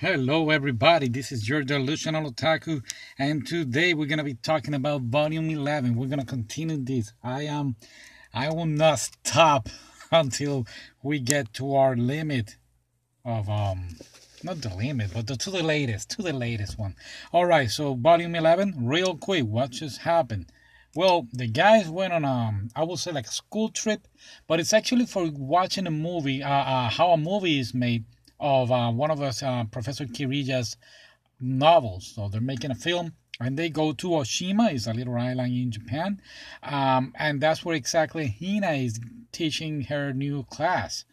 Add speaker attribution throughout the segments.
Speaker 1: Hello, everybody. This is your delusional otaku, and today we're gonna be talking about Volume 11. We're gonna continue this. I am, um, I will not stop until we get to our limit of um, not the limit, but the, to the latest, to the latest one. All right, so Volume 11, real quick, what just happened? Well, the guys went on um, I would say like a school trip, but it's actually for watching a movie, uh, uh how a movie is made of uh, one of us, uh, Professor Kiriya's novels. So they're making a film and they go to Oshima, is a little island in Japan, um, and that's where exactly Hina is teaching her new class.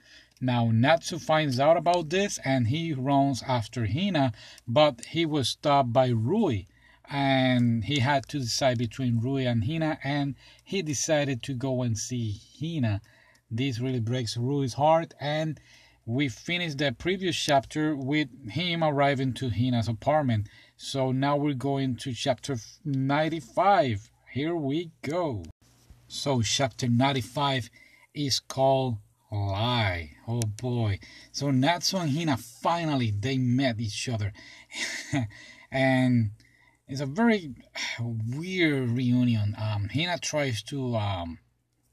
Speaker 1: Now Natsu finds out about this and he runs after Hina, but he was stopped by Rui, and he had to decide between Rui and Hina, and he decided to go and see Hina. This really breaks Rui's heart, and we finished the previous chapter with him arriving to Hina's apartment. So now we're going to chapter 95. Here we go. So chapter 95 is called Lie. Oh boy. So Natsu and Hina finally they met each other. and it's a very weird reunion. Um Hina tries to um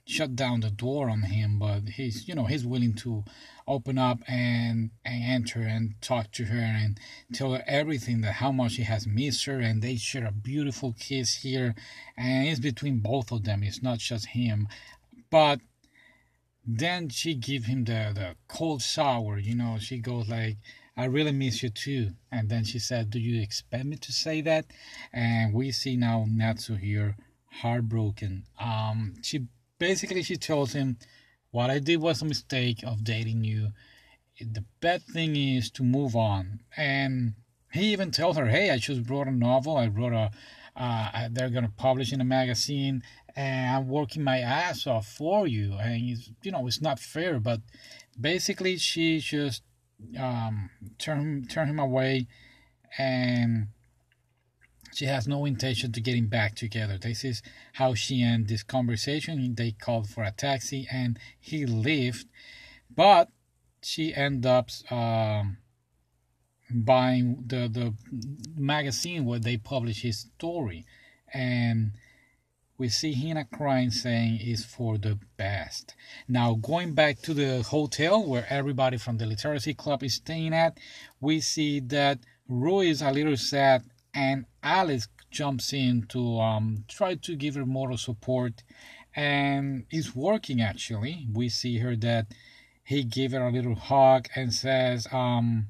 Speaker 1: shut down the door on him, but he's you know he's willing to open up and, and enter and talk to her and tell her everything that how much he has missed her and they share a beautiful kiss here and it's between both of them it's not just him but then she give him the the cold shower you know she goes like I really miss you too. And then she said, Do you expect me to say that? And we see now Natsu here heartbroken. Um, she basically she tells him what I did was a mistake of dating you. The bad thing is to move on. And he even tells her, "Hey, I just wrote a novel. I wrote a. Uh, they're gonna publish in a magazine, and I'm working my ass off for you. And it's, you know, it's not fair. But basically, she just um, turn turn him away, and she has no intention to getting back together. This is how she ended this conversation. They called for a taxi and he left, but she ended up um, buying the the magazine where they publish his story, and we see Hina crying, saying is for the best. Now, going back to the hotel where everybody from the literacy club is staying at, we see that Rui is a little sad and Alex jumps in to um, try to give her moral support, and it's working actually. We see her that he gave her a little hug and says, um,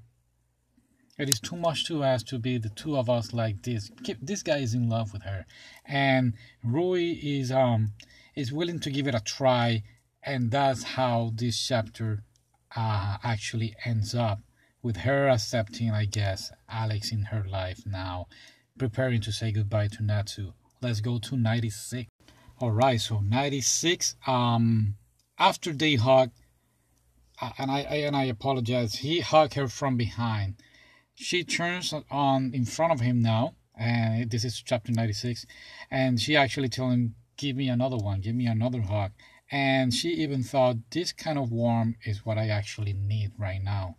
Speaker 1: "It is too much to ask to be the two of us like this. This guy is in love with her, and Rui is um is willing to give it a try, and that's how this chapter uh, actually ends up." With her accepting, I guess, Alex in her life now, preparing to say goodbye to Natsu. Let's go to 96. Alright, so 96, um, after they hug, uh, and I, and I apologize, he hugged her from behind. She turns on in front of him now, and this is chapter 96, and she actually tells him, Give me another one, give me another hug. And she even thought, This kind of warmth is what I actually need right now.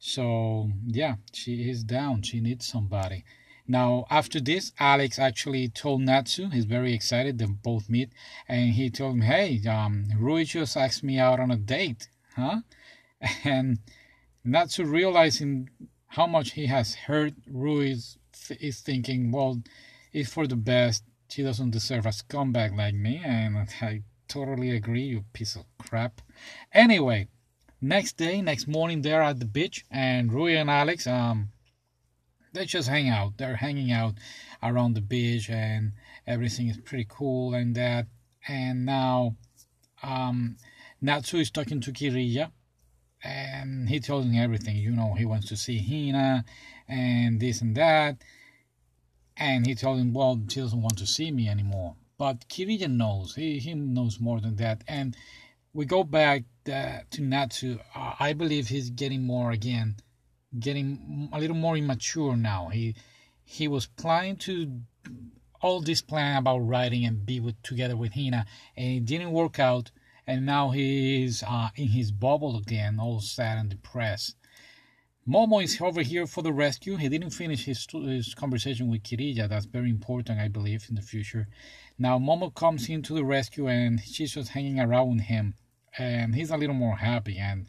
Speaker 1: So yeah, she is down. She needs somebody. Now after this, Alex actually told Natsu he's very excited. They both meet, and he told him, "Hey, um, Rui just asked me out on a date, huh?" And Natsu realizing how much he has hurt Rui is, is thinking, "Well, it's for the best. She doesn't deserve a scumbag like me." And I totally agree, you piece of crap. Anyway, Next day, next morning, they're at the beach, and Rui and Alex, um, they just hang out. They're hanging out around the beach, and everything is pretty cool and that. And now, um, Natsu is talking to Kiriya, and he tells him everything. You know, he wants to see Hina, and this and that. And he told him, well, she doesn't want to see me anymore. But Kiriya knows. He he knows more than that, and we go back uh, to Natsu. Uh, I believe he's getting more again, getting a little more immature now. He he was planning to all this plan about writing and be with together with Hina, and it didn't work out. And now he is uh, in his bubble again, all sad and depressed. Momo is over here for the rescue. He didn't finish his, his conversation with Kiriya. That's very important, I believe, in the future. Now, Momo comes into the rescue and she's just hanging around him. And he's a little more happy. And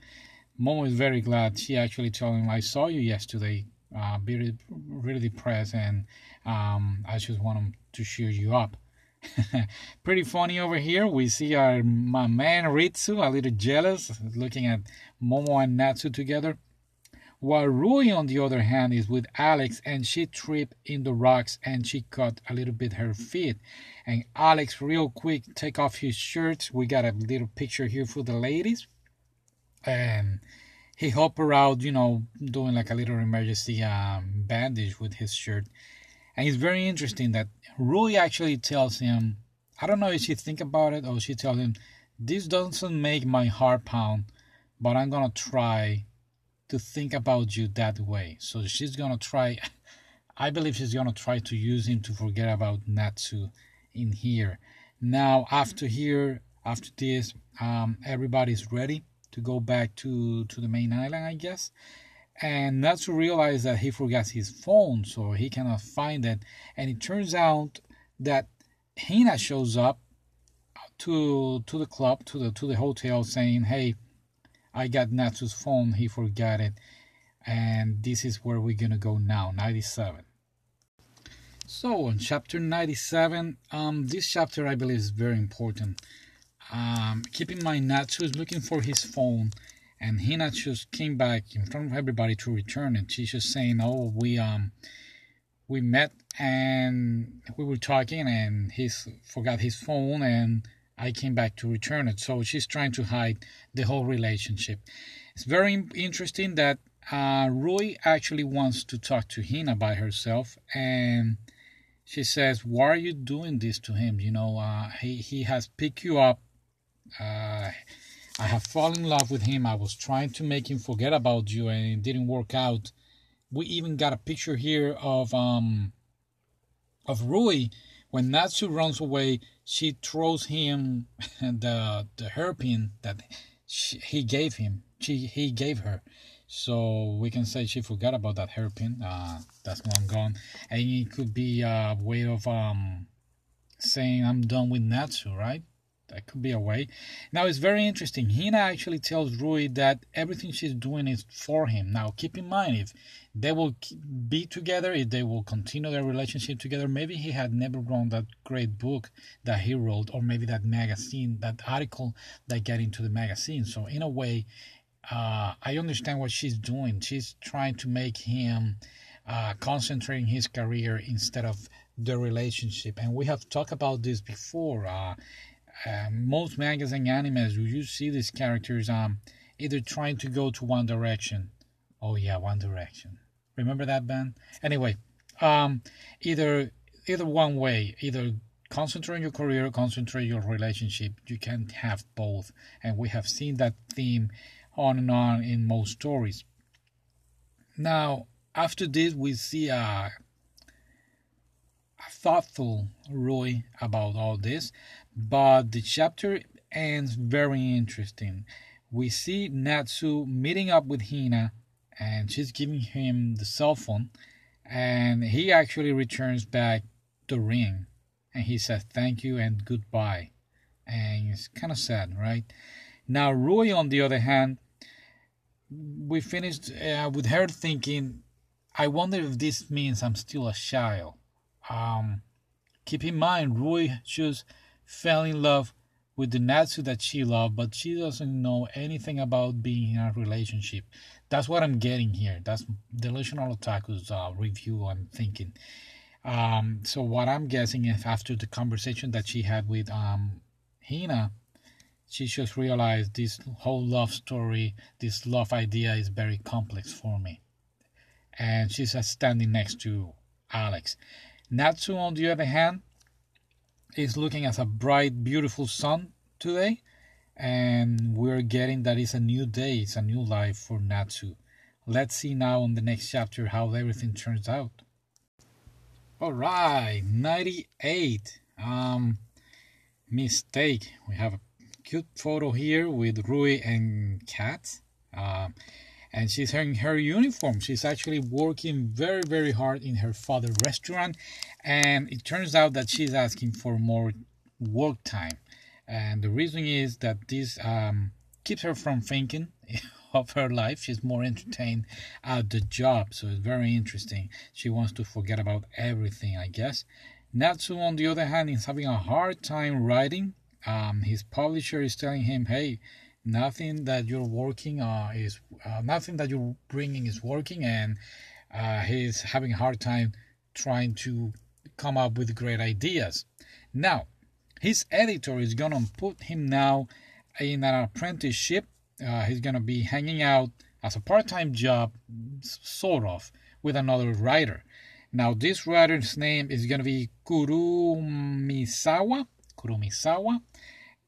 Speaker 1: Momo is very glad. She actually told him, I saw you yesterday, uh, really, really depressed, and um, I just want him to cheer you up. Pretty funny over here. We see our my man Ritsu a little jealous, looking at Momo and Natsu together. While Rui, on the other hand, is with Alex and she tripped in the rocks and she cut a little bit her feet. And Alex, real quick, take off his shirt. We got a little picture here for the ladies. And he helped her out, you know, doing like a little emergency um, bandage with his shirt. And it's very interesting that Rui actually tells him, I don't know if she think about it or she tells him, this doesn't make my heart pound, but I'm gonna try to think about you that way. So she's gonna try. I believe she's gonna try to use him to forget about Natsu in here. Now after here, after this, um, everybody's ready to go back to to the main island, I guess. And Natsu realizes that he forgot his phone, so he cannot find it. And it turns out that Hina shows up to to the club, to the to the hotel, saying, "Hey, I got Natsu's phone, he forgot it. And this is where we're gonna go now, 97. So on chapter 97, um, this chapter I believe is very important. Um, keep in mind Natsu is looking for his phone and Hina just came back in front of everybody to return it. She's just saying, Oh, we um we met and we were talking and he's forgot his phone and I came back to return it. So she's trying to hide the whole relationship. It's very interesting that uh, Rui actually wants to talk to Hina by herself, and she says, "Why are you doing this to him? You know, uh, he he has picked you up. Uh, I have fallen in love with him. I was trying to make him forget about you, and it didn't work out. We even got a picture here of um of Rui when Natsu runs away, she throws him the the hairpin that she, he gave him. She he gave her. So we can say she forgot about that hairpin. Uh, that's long gone, and it could be a way of um saying I'm done with Natsu, right? That could be a way. Now it's very interesting. Hina actually tells Rui that everything she's doing is for him. Now keep in mind if they will be together, if they will continue their relationship together, maybe he had never written that great book that he wrote, or maybe that magazine, that article that got into the magazine. So in a way, uh, I understand what she's doing. She's trying to make him uh, concentrate his career instead of the relationship. And we have talked about this before. Uh, um, most mangas and animes, you see these characters um, either trying to go to one direction. Oh yeah, One Direction. Remember that band? Anyway, um, either either one way, either concentrate on your career, concentrate your relationship. You can't have both, and we have seen that theme on and on in most stories. Now, after this, we see a, a thoughtful Rui about all this, but the chapter ends very interesting. We see Natsu meeting up with Hina and she's giving him the cell phone and he actually returns back the ring and he says thank you and goodbye. And it's kind of sad right? Now rui on the other hand we finished uh, with her thinking i wonder if this means i'm still a child. Um, keep in mind rui just fell in love with the Natsu that she loved, but she doesn't know anything about being in a relationship. That's what I'm getting here. That's Delusional Otaku's uh, review, I'm thinking. Um, so, what I'm guessing is after the conversation that she had with um, Hina, she just realized this whole love story, this love idea is very complex for me. And she's standing next to Alex. Natsu, on the other hand, is looking as a bright, beautiful sun today, and we're getting that it's a new day, it's a new life for Natsu. Let's see now on the next chapter how everything turns out. All right, 98. Um, mistake. We have a cute photo here with Rui and Kat. Uh, and she's wearing her uniform. She's actually working very, very hard in her father's restaurant, and it turns out that she's asking for more work time. And the reason is that this um, keeps her from thinking of her life. She's more entertained at the job, so it's very interesting. She wants to forget about everything, I guess. Natsu, on the other hand, is having a hard time writing. Um, his publisher is telling him, "Hey, nothing that you're working uh, is uh, nothing that you're bringing is working," and uh, he's having a hard time trying to come up with great ideas. Now, his editor is gonna put him now in an apprenticeship. Uh, he's gonna be hanging out as a part-time job, sort of, with another writer. Now, this writer's name is going to be Kurumisawa. Kurumisawa.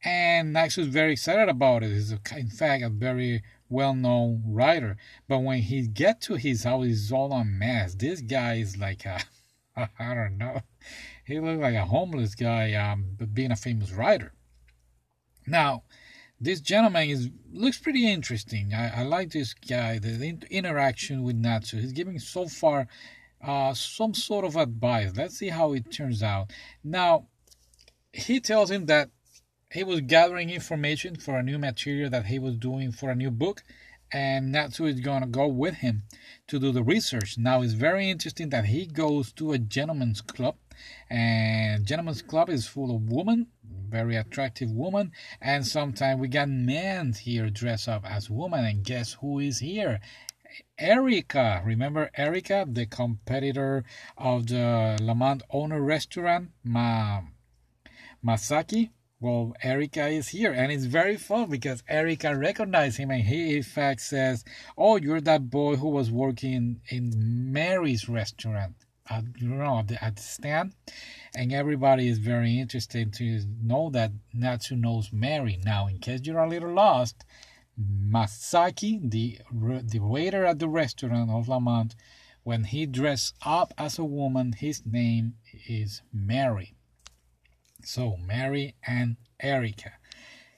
Speaker 1: And Natsu is very excited about it. He's, a, in fact, a very well-known writer. But when he get to his house, he's all a mess. This guy is like a, I don't know. He looks like a homeless guy, um, but being a famous writer. Now, this gentleman is looks pretty interesting. I, I like this guy. The interaction with Natsu. He's giving so far uh, some sort of advice. Let's see how it turns out. Now, he tells him that he was gathering information for a new material that he was doing for a new book, and Natsu is going to go with him to do the research. Now, it's very interesting that he goes to a gentleman's club, and gentleman's club is full of women, very attractive women, and sometimes we got men here dressed up as women, and guess who is here? Erica. Remember Erica, the competitor of the Lamont owner restaurant, Ma Masaki? Well, Erica is here, and it's very fun because Erica recognizes him, and he in fact says, "Oh, you're that boy who was working in Mary's restaurant." At, you know, at the, at the stand, and everybody is very interested to know that Natsu knows Mary. Now, in case you're a little lost, Masaki, the, the waiter at the restaurant of Lamont, when he dressed up as a woman, his name is Mary. So, Mary and Erica.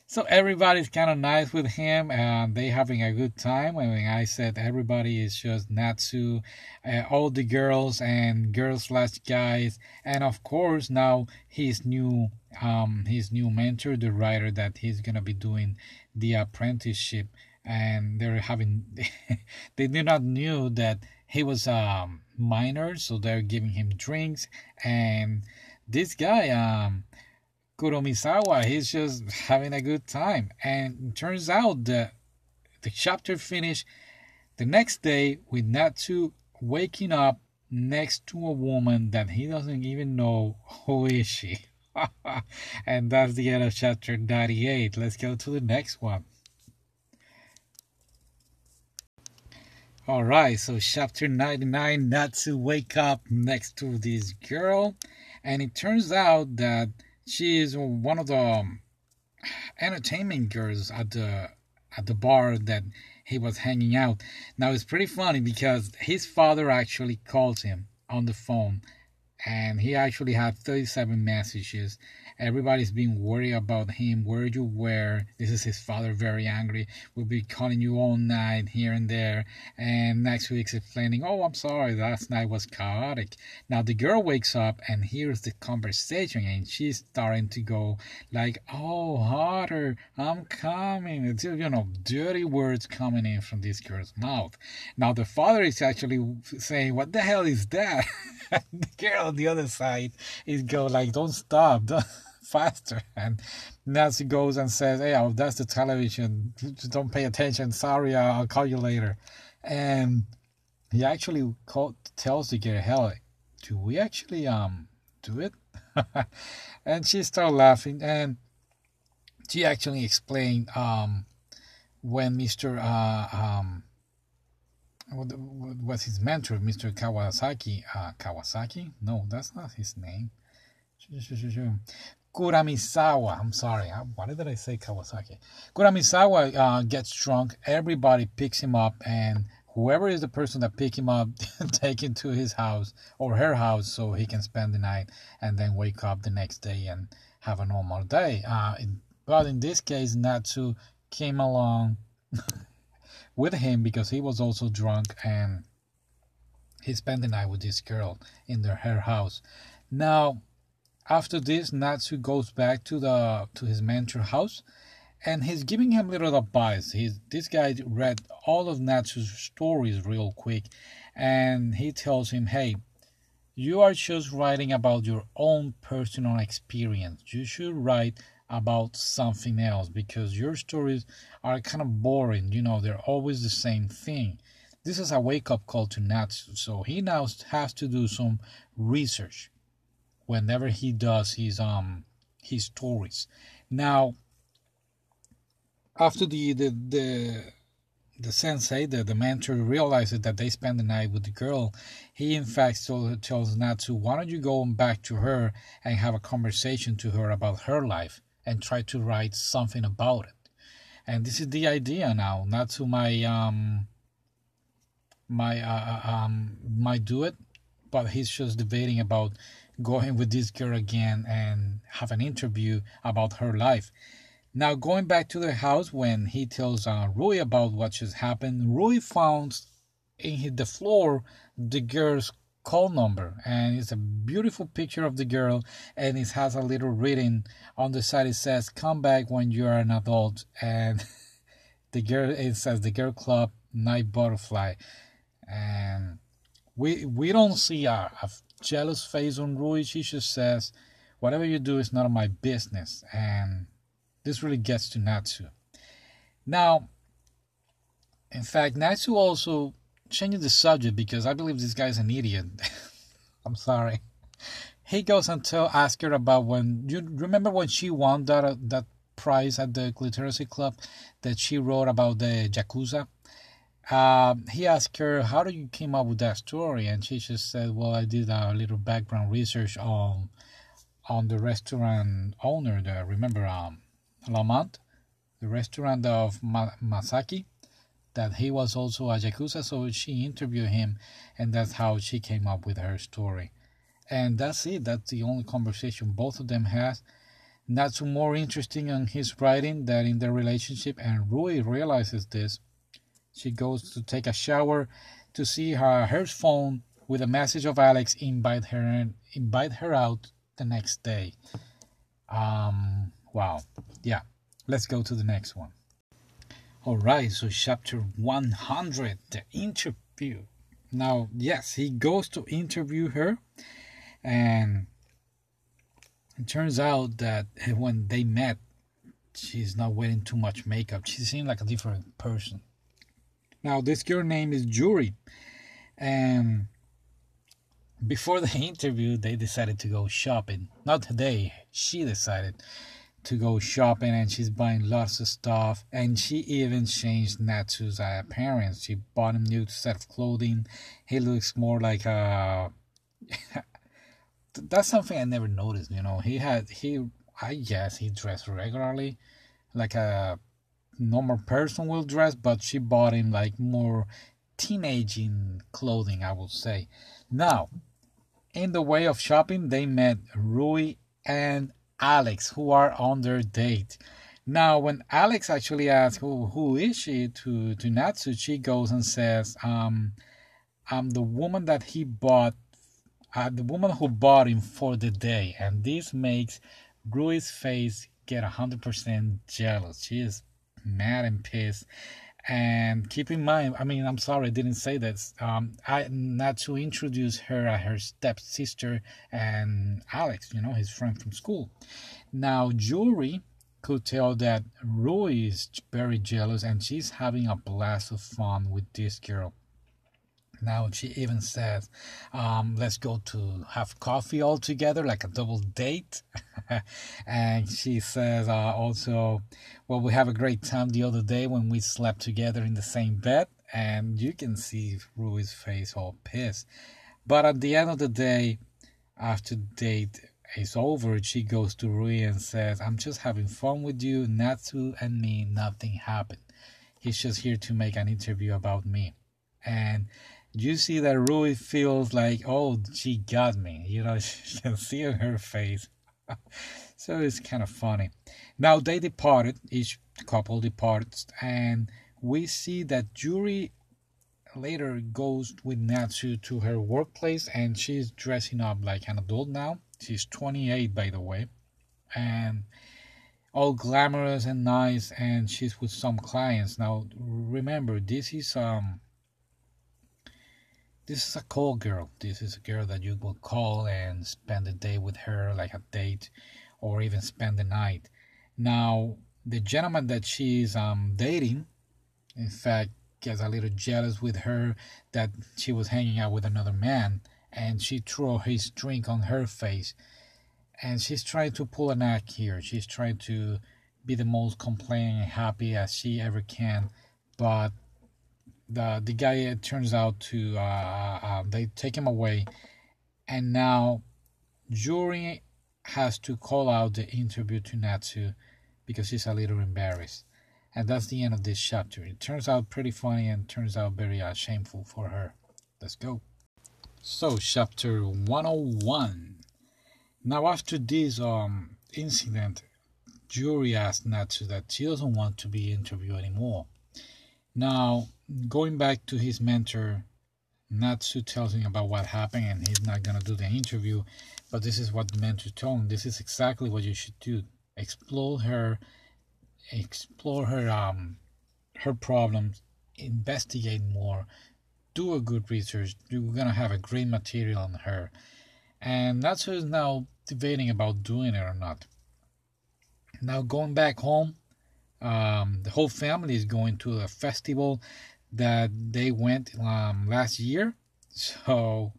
Speaker 1: So everybody's kind of nice with him, and they having a good time. I mean, I said everybody is just Natsu, uh, all the girls and girls slash guys, and of course now his new um his new mentor, the writer that he's gonna be doing the apprenticeship, and they're having they did not knew that he was um, minor, so they're giving him drinks, and this guy um Kuromisawa, he's just having a good time. And turns out that the chapter finished the next day with Natsu waking up next to a woman that he doesn't even know who is she. and that's the end of chapter 98. Let's go to the next one. Alright, so chapter 99 Natsu wake up next to this girl, and it turns out that she is one of the um, entertainment girls at the at the bar that he was hanging out. Now it's pretty funny because his father actually called him on the phone and he actually had 37 messages Everybody's being worried about him. Where you were? This is his father, very angry. We'll be calling you all night here and there. And next week's explaining, oh, I'm sorry, last night was chaotic. Now the girl wakes up and hears the conversation and she's starting to go like, oh, harder, I'm coming. It's, you know, dirty words coming in from this girl's mouth. Now the father is actually saying, what the hell is that? the girl on the other side is go like, don't stop. Don't faster. And Nancy goes and says, Hey, oh, that's the television. Don't pay attention. Sorry, I'll call you later. And he actually called, tells the girl, Hell, do we actually um do it? and she started laughing. And she actually explained um when Mr. Uh, um, what was his mentor, Mr. Kawasaki? Uh, Kawasaki? No, that's not his name. Kuramisawa. I'm sorry. Why did I say Kawasaki? Kuramisawa uh, gets drunk. Everybody picks him up, and whoever is the person that pick him up, take him to his house or her house so he can spend the night and then wake up the next day and have a normal day. Uh, but in this case, Natsu came along with him because he was also drunk and he spent the night with this girl in their her house. Now, after this, Natsu goes back to the to his mentor house, and he's giving him little advice. He's this guy read all of Natsu's stories real quick, and he tells him, "Hey, you are just writing about your own personal experience. You should write about something else because your stories are kind of boring. You know, they're always the same thing. This is a wake up call to Natsu. So he now has to do some research whenever he does his um his stories. Now after the the the, the sensei, the, the mentor realizes that they spend the night with the girl, he in fact tells Natsu, why don't you go back to her and have a conversation to her about her life and try to write something about it. And this is the idea now. Natsu might um my uh, uh, um might do it, but he's just debating about going with this girl again and have an interview about her life. Now going back to the house when he tells uh, Rui about what just happened, Rui found in the floor the girl's call number and it's a beautiful picture of the girl and it has a little reading on the side. It says come back when you are an adult and the girl it says the girl club night butterfly and we we don't see a, a jealous face on Rui. She just says whatever you do is none of my business and this really gets to Natsu. Now in fact Natsu also changing the subject because I believe this guy's an idiot. I'm sorry. He goes and tell ask her about when you remember when she won that uh, that prize at the literacy Club that she wrote about the Yakuza. Uh, he asked her, "How did you came up with that story?" And she just said, "Well, I did a little background research on on the restaurant owner. The remember um, Lamont, the restaurant of Ma- Masaki." That he was also a Yakuza, so she interviewed him, and that's how she came up with her story. And that's it, that's the only conversation both of them. Natsu more interesting in his writing than in their relationship, and Rui realizes this. She goes to take a shower to see her, her phone with a message of Alex invite her invite her out the next day. Um wow. Yeah. Let's go to the next one. All right, so chapter 100, the interview. Now, yes, he goes to interview her, and it turns out that when they met, she's not wearing too much makeup. She seemed like a different person. Now, this girl name is Yuri, and before the interview, they decided to go shopping. Not today, she decided to go shopping and she's buying lots of stuff and she even changed Natsu's uh, appearance. She bought him new set of clothing. He looks more like a that's something I never noticed, you know. He had he I guess he dressed regularly like a normal person will dress, but she bought him like more teenaging clothing, I would say. Now, in the way of shopping, they met Rui and Alex who are on their date. Now, when Alex actually asks who who is she to to Natsu, she goes and says, um, "I'm the woman that he bought, uh, the woman who bought him for the day," and this makes Rui's face get hundred percent jealous. She is mad and pissed. And keep in mind, I mean, I'm sorry I didn't say this. Um, I not to introduce her as her stepsister and Alex, you know, his friend from school. Now, Yuri could tell that Rui is very jealous and she's having a blast of fun with this girl. Now she even says, um, "Let's go to have coffee all together, like a double date." and she says uh, also, "Well, we have a great time the other day when we slept together in the same bed." And you can see Rui's face all pissed. But at the end of the day, after the date is over, she goes to Rui and says, "I'm just having fun with you. Natsu and me, nothing happened. He's just here to make an interview about me." And you see that Rui feels like, oh, she got me. You know, you can see in her face. so it's kind of funny. Now they departed, each couple departed, and we see that Yuri later goes with Natsu to her workplace and she's dressing up like an adult now. She's 28, by the way, and all glamorous and nice, and she's with some clients. Now, remember, this is um, this is a call girl. This is a girl that you will call and spend the day with her, like a date, or even spend the night. Now, the gentleman that she's um dating, in fact, gets a little jealous with her that she was hanging out with another man and she threw his drink on her face and she's trying to pull an act here she's trying to be the most complaining and happy as she ever can but the the guy turns out to uh, uh, uh, they take him away and now Yuri has to call out the interview to Natsu because she's a little embarrassed and that's the end of this chapter. It turns out pretty funny and turns out very uh, shameful for her. Let's go. So, chapter 101. Now, after this um, incident, Yuri asked Natsu that she doesn't want to be interviewed anymore. Now, going back to his mentor, Natsu tells him about what happened and he's not going to do the interview. But this is what the mentor told him. This is exactly what you should do. Explore her explore her um her problems, investigate more, do a good research. You're gonna have a great material on her, and that's who's now debating about doing it or not. Now going back home, um, the whole family is going to a festival that they went um, last year. So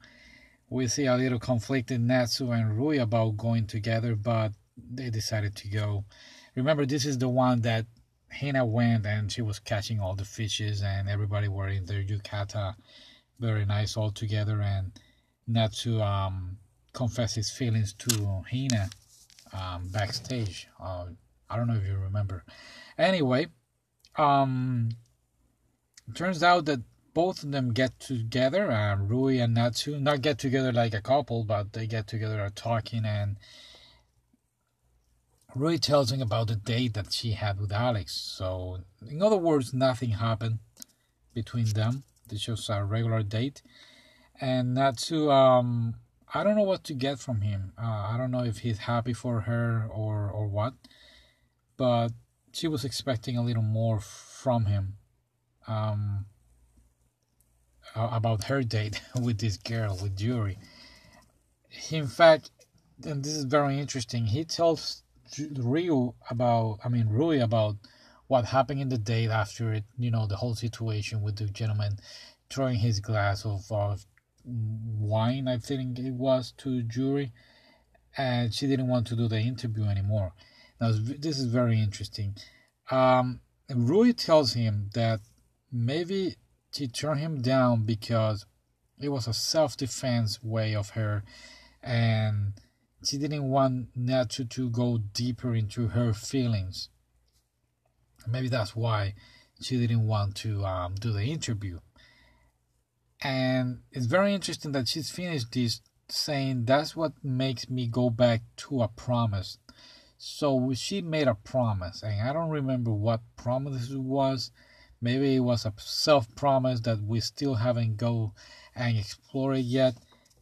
Speaker 1: we see a little conflicted Natsu and Rui about going together, but they decided to go. Remember, this is the one that Hina went and she was catching all the fishes and everybody were in their yukata, very nice all together. And Natsu um, confess his feelings to Hina um, backstage. Uh, I don't know if you remember. Anyway, um, turns out that both of them get together, uh, Rui and Natsu, not get together like a couple, but they get together are talking and Rui tells him about the date that she had with Alex. So, in other words, nothing happened between them. This just a regular date. And Natsu, um, I don't know what to get from him. Uh, I don't know if he's happy for her or, or what. But she was expecting a little more from him. Um, about her date with this girl, with Yuri. In fact, and this is very interesting, he tells Ryu about, I mean, Rui about what happened in the date after it, you know, the whole situation with the gentleman throwing his glass of, of wine, I think it was, to Yuri, and she didn't want to do the interview anymore. Now, this is very interesting. Um, Rui tells him that maybe she turned him down because it was a self defense way of her, and she didn't want Natsu to go deeper into her feelings. Maybe that's why she didn't want to um, do the interview. And it's very interesting that she's finished this saying that's what makes me go back to a promise. So she made a promise, and I don't remember what promise it was. Maybe it was a self promise that we still haven't go and explore it yet.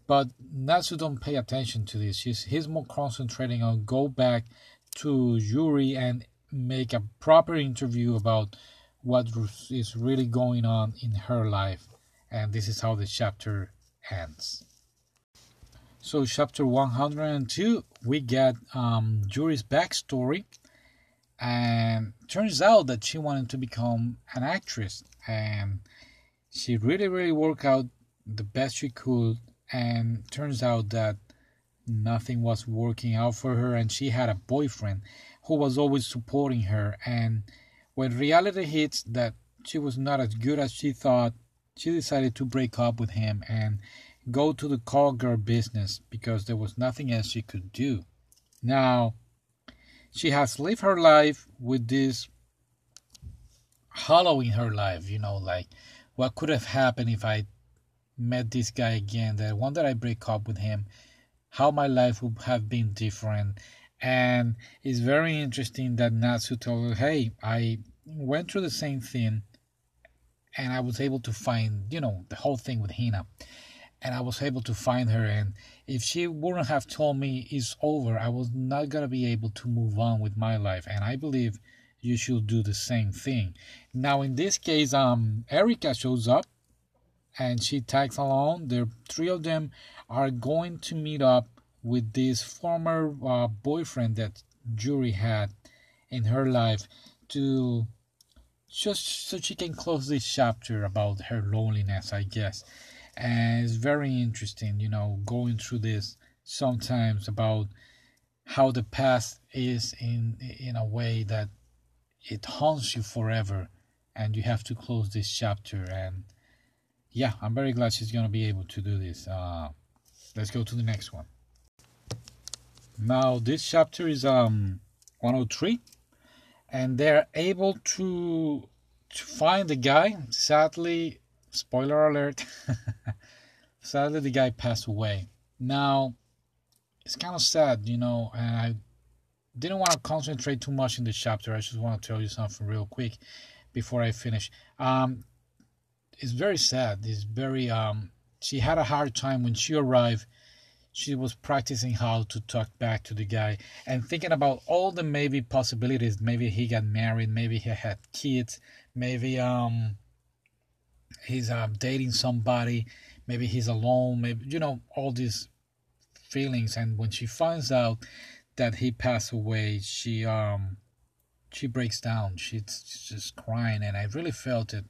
Speaker 1: But Natsu don't pay attention to this. He's, he's more concentrating on go back to Yuri and make a proper interview about what is really going on in her life. And this is how the chapter ends. So, chapter 102, we get um, Yuri's backstory. And turns out that she wanted to become an actress. And she really, really worked out the best she could and turns out that nothing was working out for her and she had a boyfriend who was always supporting her and when reality hits that she was not as good as she thought she decided to break up with him and go to the call girl business because there was nothing else she could do now she has lived her life with this hollow in her life you know like what could have happened if i met this guy again, that one that I break up with him, how my life would have been different. And it's very interesting that Natsu told her, hey, I went through the same thing and I was able to find, you know, the whole thing with Hina. And I was able to find her. And if she wouldn't have told me it's over, I was not going to be able to move on with my life. And I believe you should do the same thing. Now, in this case, um, Erica shows up and she tags along. The three of them are going to meet up with this former uh, boyfriend that Yuri had in her life to just so she can close this chapter about her loneliness, I guess. And it's very interesting, you know, going through this sometimes about how the past is in in a way that it haunts you forever and you have to close this chapter. And yeah i'm very glad she's gonna be able to do this. Uh, let's go to the next one. Now this chapter is um 103 and they're able to to find the guy. Sadly spoiler alert sadly the guy passed away now it's kind of sad you know and i didn't want to concentrate too much in the chapter. I just want to tell you something real quick before I finish. Um, it's very sad. It's very um, she had a hard time when she arrived. She was practicing how to talk back to the guy and thinking about all the maybe possibilities. Maybe he got married. Maybe he had kids. Maybe um, he's um, dating somebody. Maybe he's alone. Maybe you know all these feelings. And when she finds out that he passed away, she um she breaks down. She's just crying, and I really felt it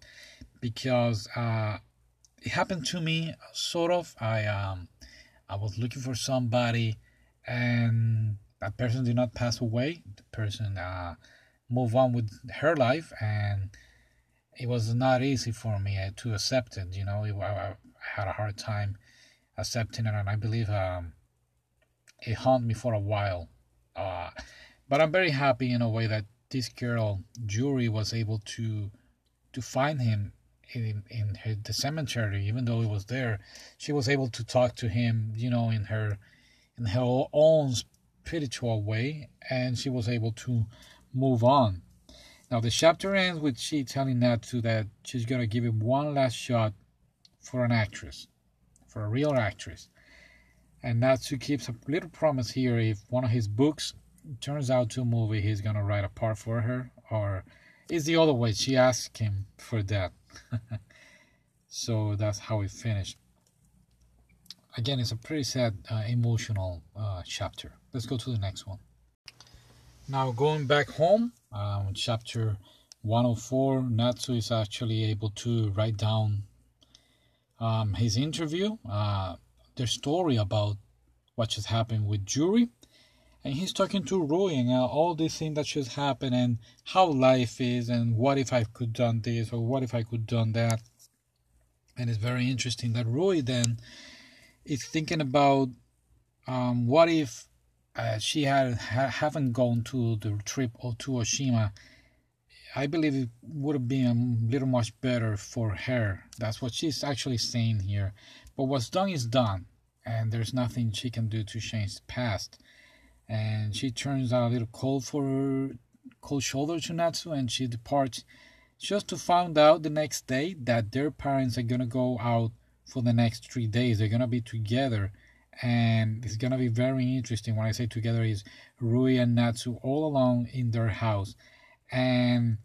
Speaker 1: because uh, it happened to me sort of. I um I was looking for somebody, and that person did not pass away. The person uh moved on with her life, and it was not easy for me uh, to accept it. You know, I, had a hard time accepting it, and I believe um it haunted me for a while uh, but I'm very happy in a way that this girl Yuri was able to to find him in in her, the cemetery, even though he was there. She was able to talk to him, you know, in her in her own spiritual way, and she was able to move on. Now the chapter ends with she telling Natsu that she's gonna give him one last shot for an actress, for a real actress. And Natsu keeps a little promise here if one of his books turns out to a movie, he's gonna write a part for her, or is the other way. She asked him for that. so that's how it finished. Again, it's a pretty sad, uh, emotional uh, chapter. Let's go to the next one. Now, going back home, um, chapter 104, Natsu is actually able to write down um, his interview. Uh, their story about what just happened with Yuri. And he's talking to Rui and uh, all these things that just happened and how life is and what if I could done this or what if I could done that. And it's very interesting that Rui then is thinking about um, what if uh, she had ha- haven't gone to the trip or to Oshima. I believe it would have been a little much better for her. That's what she's actually saying here. But what's done is done, and there's nothing she can do to change the past. And she turns out a little cold for her, cold shoulder to Natsu, and she departs just to find out the next day that their parents are gonna go out for the next three days. They're gonna be together, and it's gonna be very interesting. When I say together, is Rui and Natsu all alone in their house, and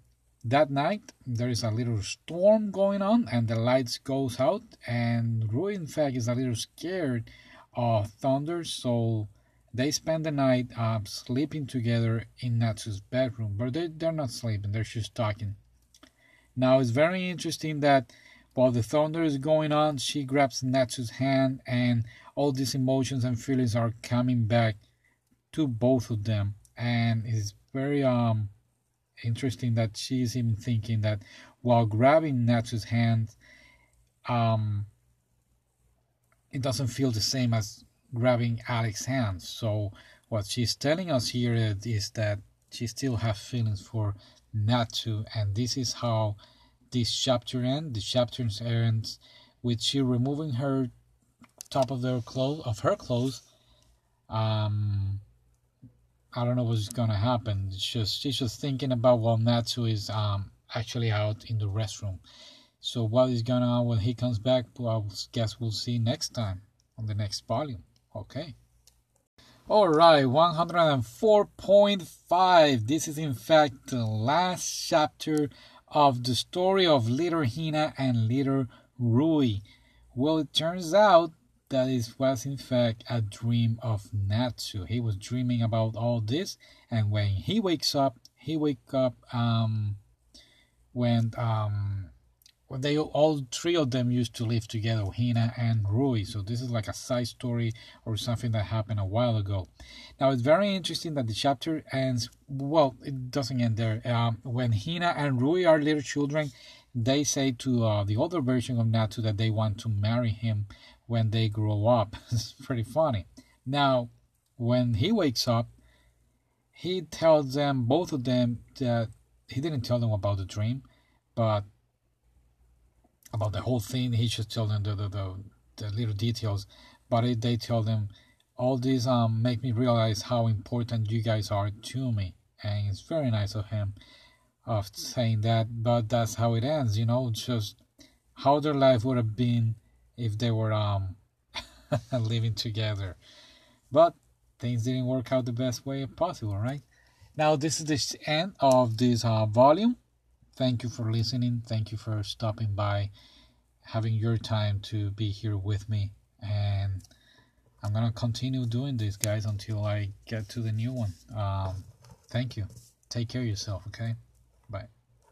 Speaker 1: that night there is a little storm going on and the lights goes out. And Rui in fact is a little scared of thunder. So they spend the night uh, sleeping together in Natsu's bedroom but they, they're not sleeping. They're just talking. Now it's very interesting that while the thunder is going on she grabs Natsu's hand and all these emotions and feelings are coming back to both of them and it's very um interesting that she's even thinking that while grabbing Natsu's hand, um, it doesn't feel the same as grabbing Alex's hand. So what she's telling us here is that she still has feelings for Natsu, and this is how this chapter ends. The chapter ends with she removing her top of their clothes of her clothes um I don't know what's gonna happen. It's just she's just thinking about while Natsu is um actually out in the restroom. So what is gonna on when he comes back? I guess we'll see next time on the next volume. Okay. All right, 104.5. This is in fact the last chapter of the story of little Hina and little Rui. Well, it turns out that it was in fact a dream of Natsu. He was dreaming about all this, and when he wakes up, he wake up um when um they all three of them used to live together, Hina and Rui. So this is like a side story or something that happened a while ago. Now it's very interesting that the chapter ends. Well, it doesn't end there. Um, when Hina and Rui are little children, they say to uh, the older version of Natsu that they want to marry him when they grow up. it's pretty funny. Now, when he wakes up, he tells them both of them that he didn't tell them about the dream, but about the whole thing. He just tell them the the, the, the little details, but it, they tell them all these um make me realize how important you guys are to me, and it's very nice of him of saying that. But that's how it ends, you know, just how their life would have been if they were um living together. But things didn't work out the best way possible, right? Now this is the end of this uh, volume. Thank you for listening. Thank you for stopping by, having your time to be here with me. And I'm going to continue doing this, guys, until I get to the new one. Um, thank you. Take care of yourself, okay?